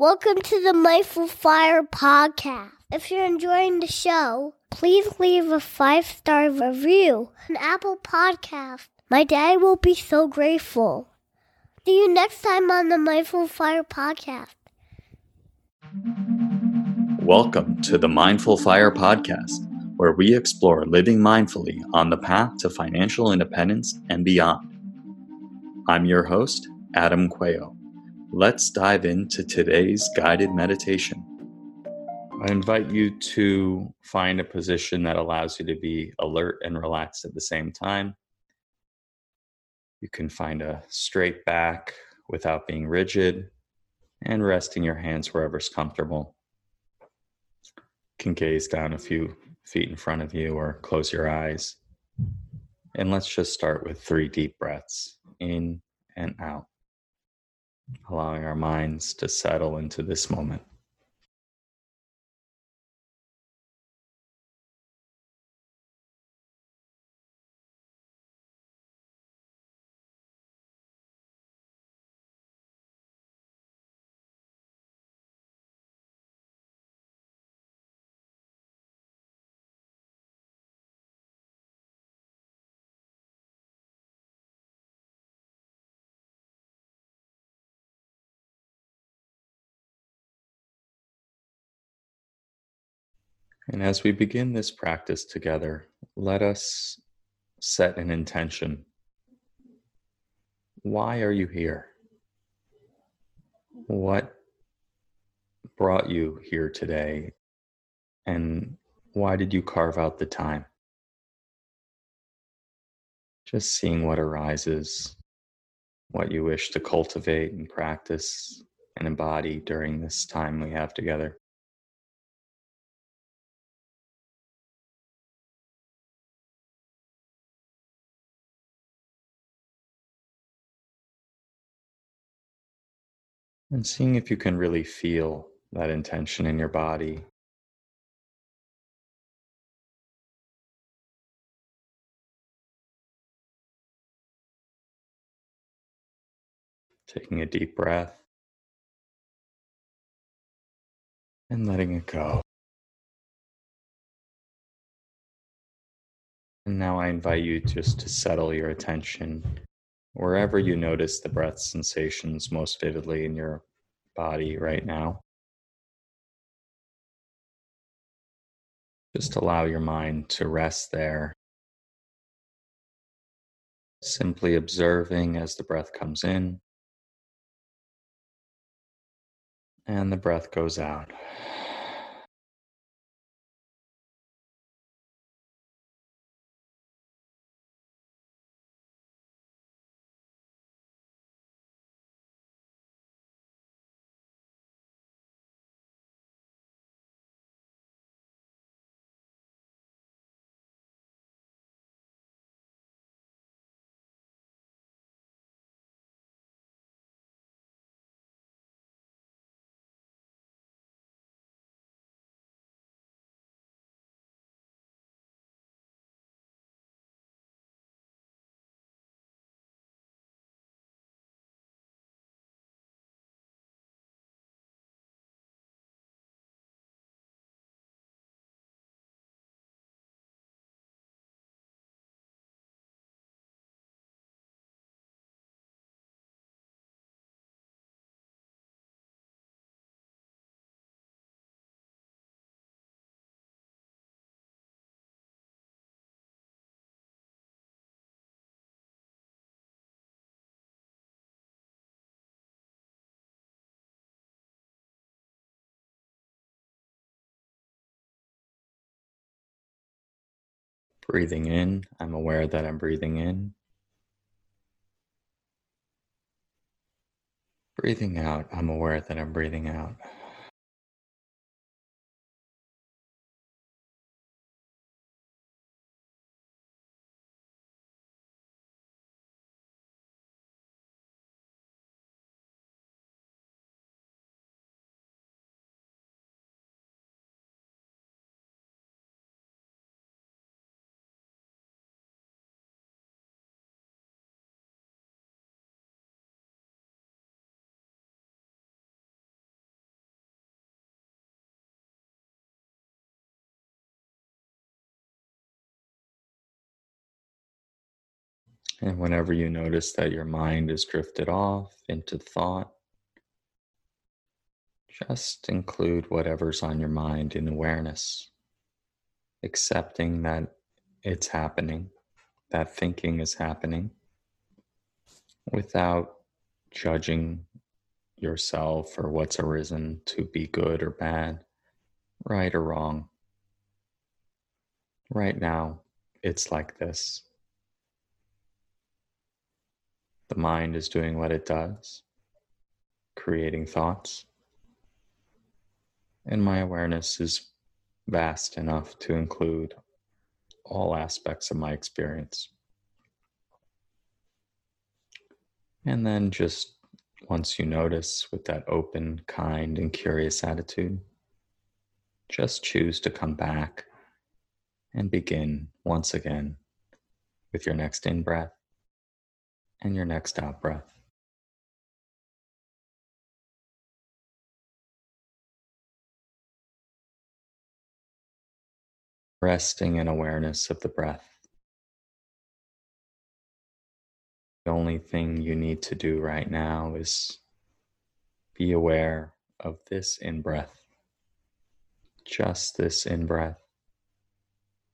Welcome to the Mindful Fire podcast. If you're enjoying the show, please leave a five star review on Apple Podcast. My dad will be so grateful. See you next time on the Mindful Fire podcast. Welcome to the Mindful Fire podcast, where we explore living mindfully on the path to financial independence and beyond. I'm your host, Adam Coelho. Let's dive into today's guided meditation. I invite you to find a position that allows you to be alert and relaxed at the same time. You can find a straight back without being rigid and resting your hands wherever's comfortable. You can gaze down a few feet in front of you or close your eyes. And let's just start with three deep breaths in and out, allowing our minds to settle into this moment. And as we begin this practice together, let us set an intention. Why are you here? What brought you here today? And why did you carve out the time? Just seeing what arises, what you wish to cultivate and practice and embody during this time we have together. And seeing if you can really feel that intention in your body. Taking a deep breath and letting it go. And now I invite you just to settle your attention wherever you mm-hmm. notice the breath sensations most vividly in your body right now. Just allow your mind to rest there. Simply observing as the breath comes in and the breath goes out. Breathing in, I'm aware that I'm breathing in. Breathing out, I'm aware that I'm breathing out. And whenever you notice that your mind is drifted off into thought, just include whatever's on your mind in awareness, accepting that it's happening, that thinking is happening, without judging yourself or what's arisen to be good or bad, right or wrong. Right now, it's like this. The mind is doing what it does, creating thoughts. And my awareness is vast enough to include all aspects of my experience. And then just once you notice with that open, kind, and curious attitude, just choose to come back and begin once again with your next in breath and your next out breath. Resting in awareness of the breath. The only thing you need to do right now is be aware of this in breath, just this in breath,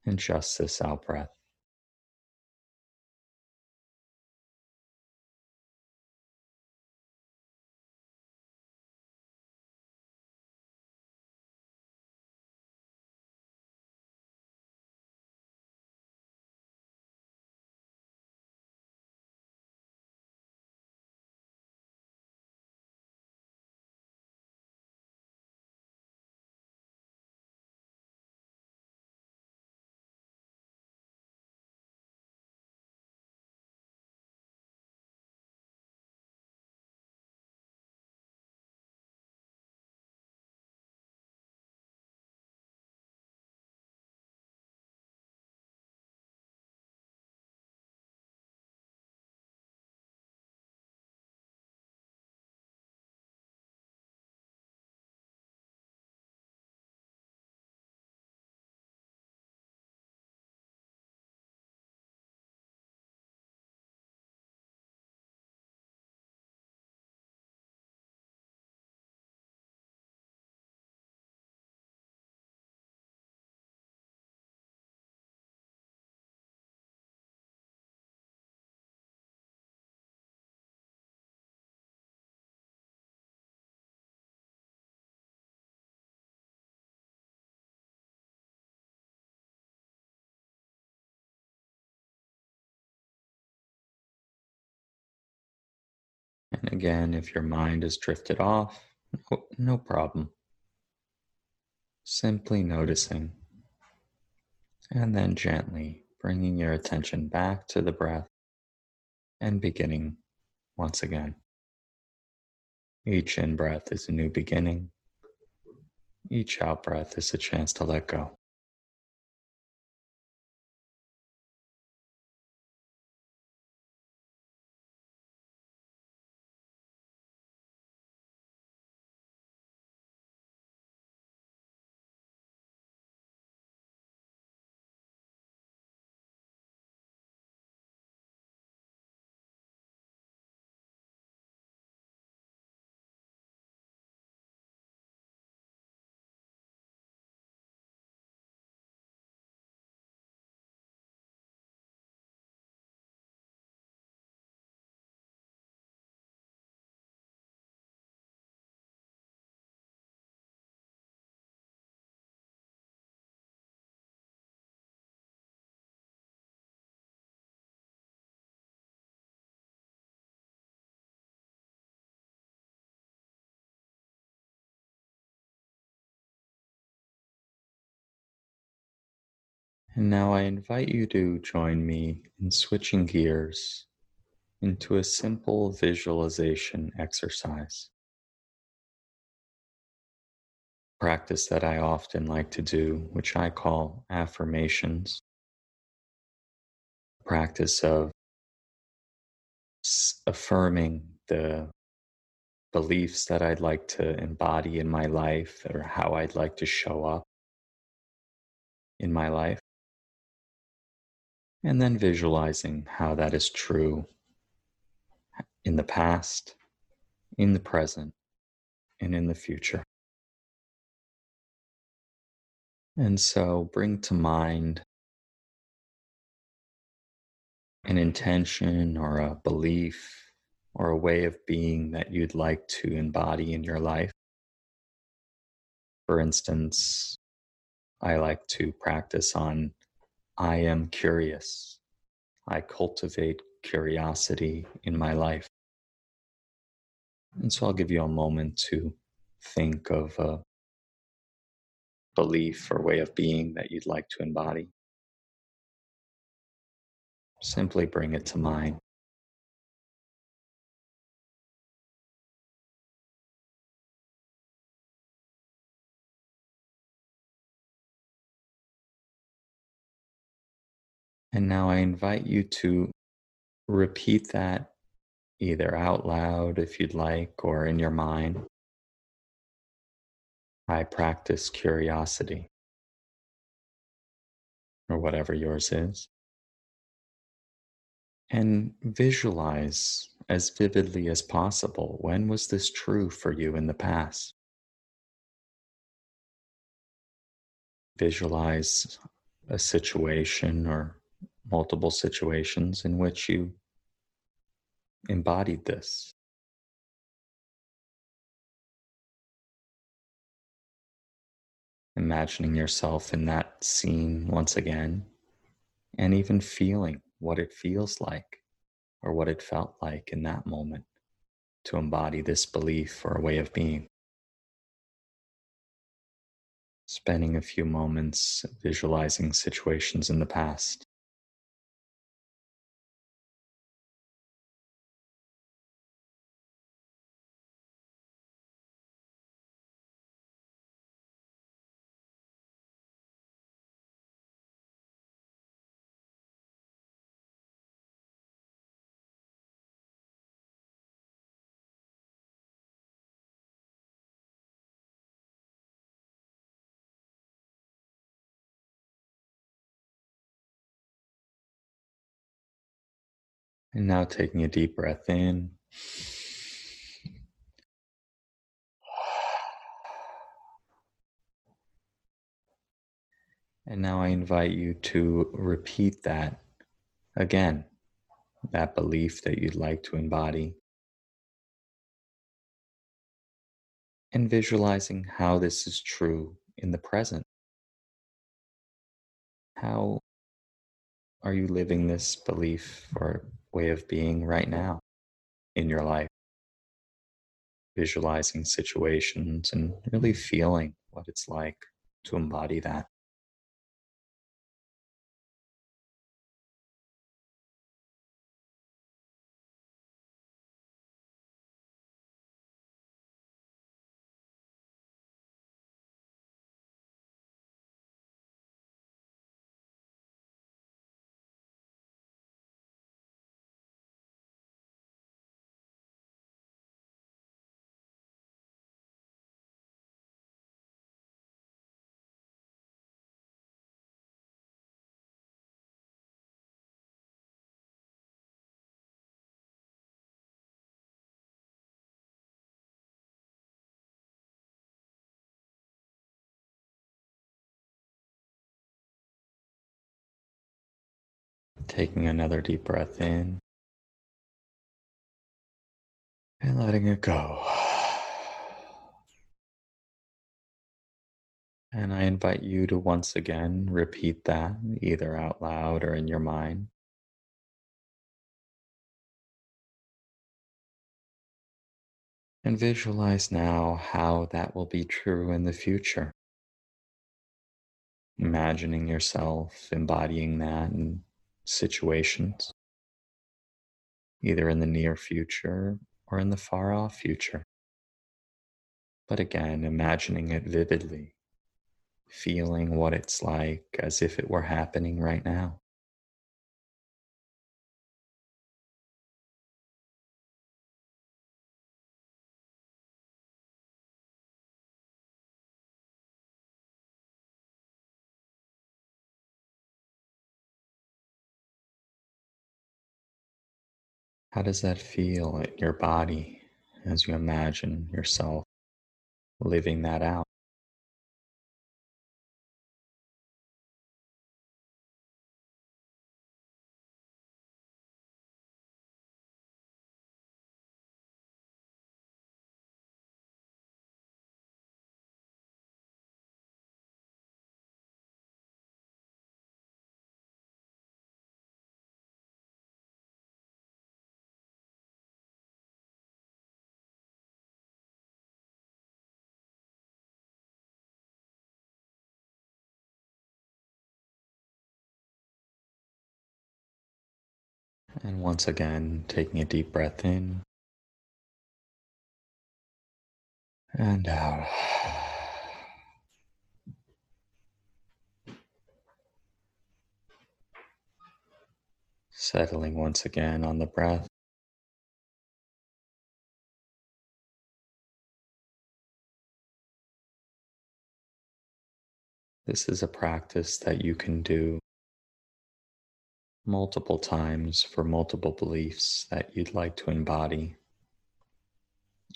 and just this out breath. And again, if your mind has drifted off, no, problem. Simply noticing and then gently bringing your attention back to the breath and beginning once again. Each in breath is a new beginning. Each out breath is a chance to let go. And now I invite you to join me in switching gears into a simple visualization exercise. Practice that I often like to do, which I call affirmations. Practice of affirming the beliefs that I'd like to embody in my life or how I'd like to show up in my life And then visualizing how that is true in the past, in the present, and in the future. And so bring to mind an intention or a belief or a way of being that you'd like to embody in your life. For instance, I like to practice on I am curious. I cultivate curiosity in my life. And so I'll give you a moment to think of a belief or way of being that you'd like to embody. Simply bring it to mind. And now I invite you to repeat that either out loud if you'd like or in your mind. I practice curiosity or whatever yours is. And visualize as vividly as possible when was this true for you in the past? Visualize a situation or multiple situations in which you embodied this. Imagining yourself in that scene once again, and even feeling what it feels like or what it felt like in that moment to embody this belief or way of being. Spending a few moments visualizing situations in the past. And now taking a deep breath in. And now I invite you to repeat that again, that belief that you'd like to embody. And visualizing how this is true in the present. How are you living this belief or way of being right now in your life. Visualizing situations and really feeling what it's like to embody that. Taking another deep breath in and letting it go. And I invite you to once again repeat that either out loud or in your mind. And visualize now how that will be true in the future. Imagining yourself embodying that and situations, either in the near future or in the far off future. But again, imagining it vividly, feeling what it's like as if it were happening right now. How does that feel in your body as you imagine yourself living that out? And once again, taking a deep breath in and out. Settling once again on the breath. This is a practice that you can do multiple times for multiple beliefs that you'd like to embody.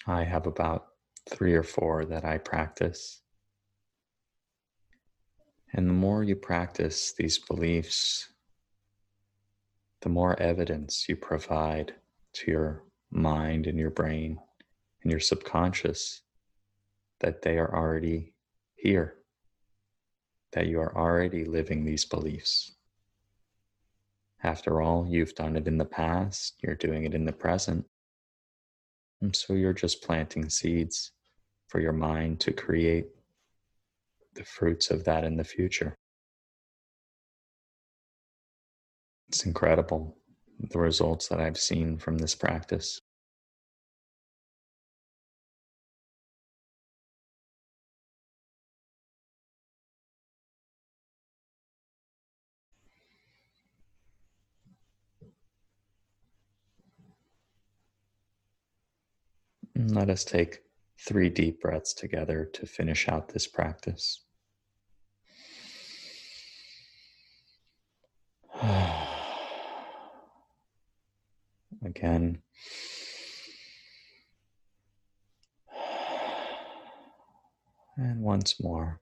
I have about three or four that I practice. And the more you practice these beliefs, the more evidence you provide to your mind and your brain and your subconscious that they are already here, that you are already living these beliefs. After all, you've done it in the past, you're doing it in the present. And so you're just planting seeds for your mind to create the fruits of that in the future. It's incredible the results that I've seen from this practice. Let us take three deep breaths together to finish out this practice. Again. And once more.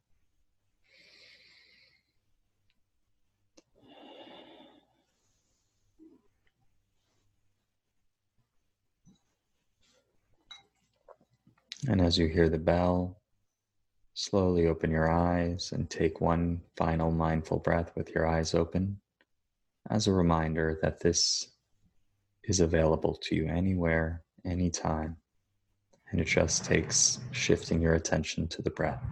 And as you hear the bell, slowly open your eyes and take one final mindful breath with your eyes open as a reminder that this is available to you anywhere, anytime. And it just takes shifting your attention to the breath.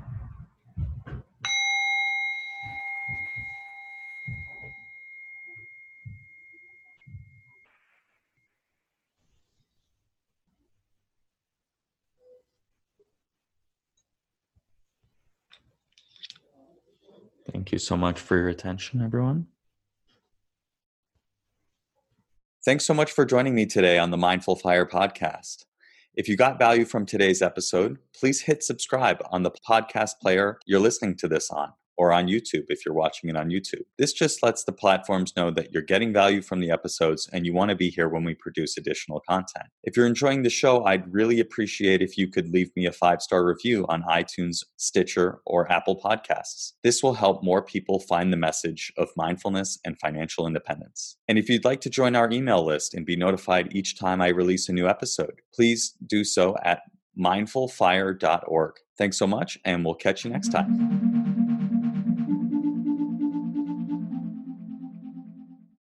You so much for your attention, everyone. Thanks so much for joining me today on the Mindful Fire podcast. If you got value from today's episode, please hit subscribe on the podcast player you're listening to this on or on YouTube if you're watching it on YouTube. This just lets the platforms know that you're getting value from the episodes and you want to be here when we produce additional content. If you're enjoying the show, I'd really appreciate if you could leave me a five star review on iTunes, Stitcher, or Apple Podcasts. This will help more people find the message of mindfulness and financial independence. And if you'd like to join our email list and be notified each time I release a new episode, please do so at mindfulfire.org. Thanks so much, and we'll catch you next time.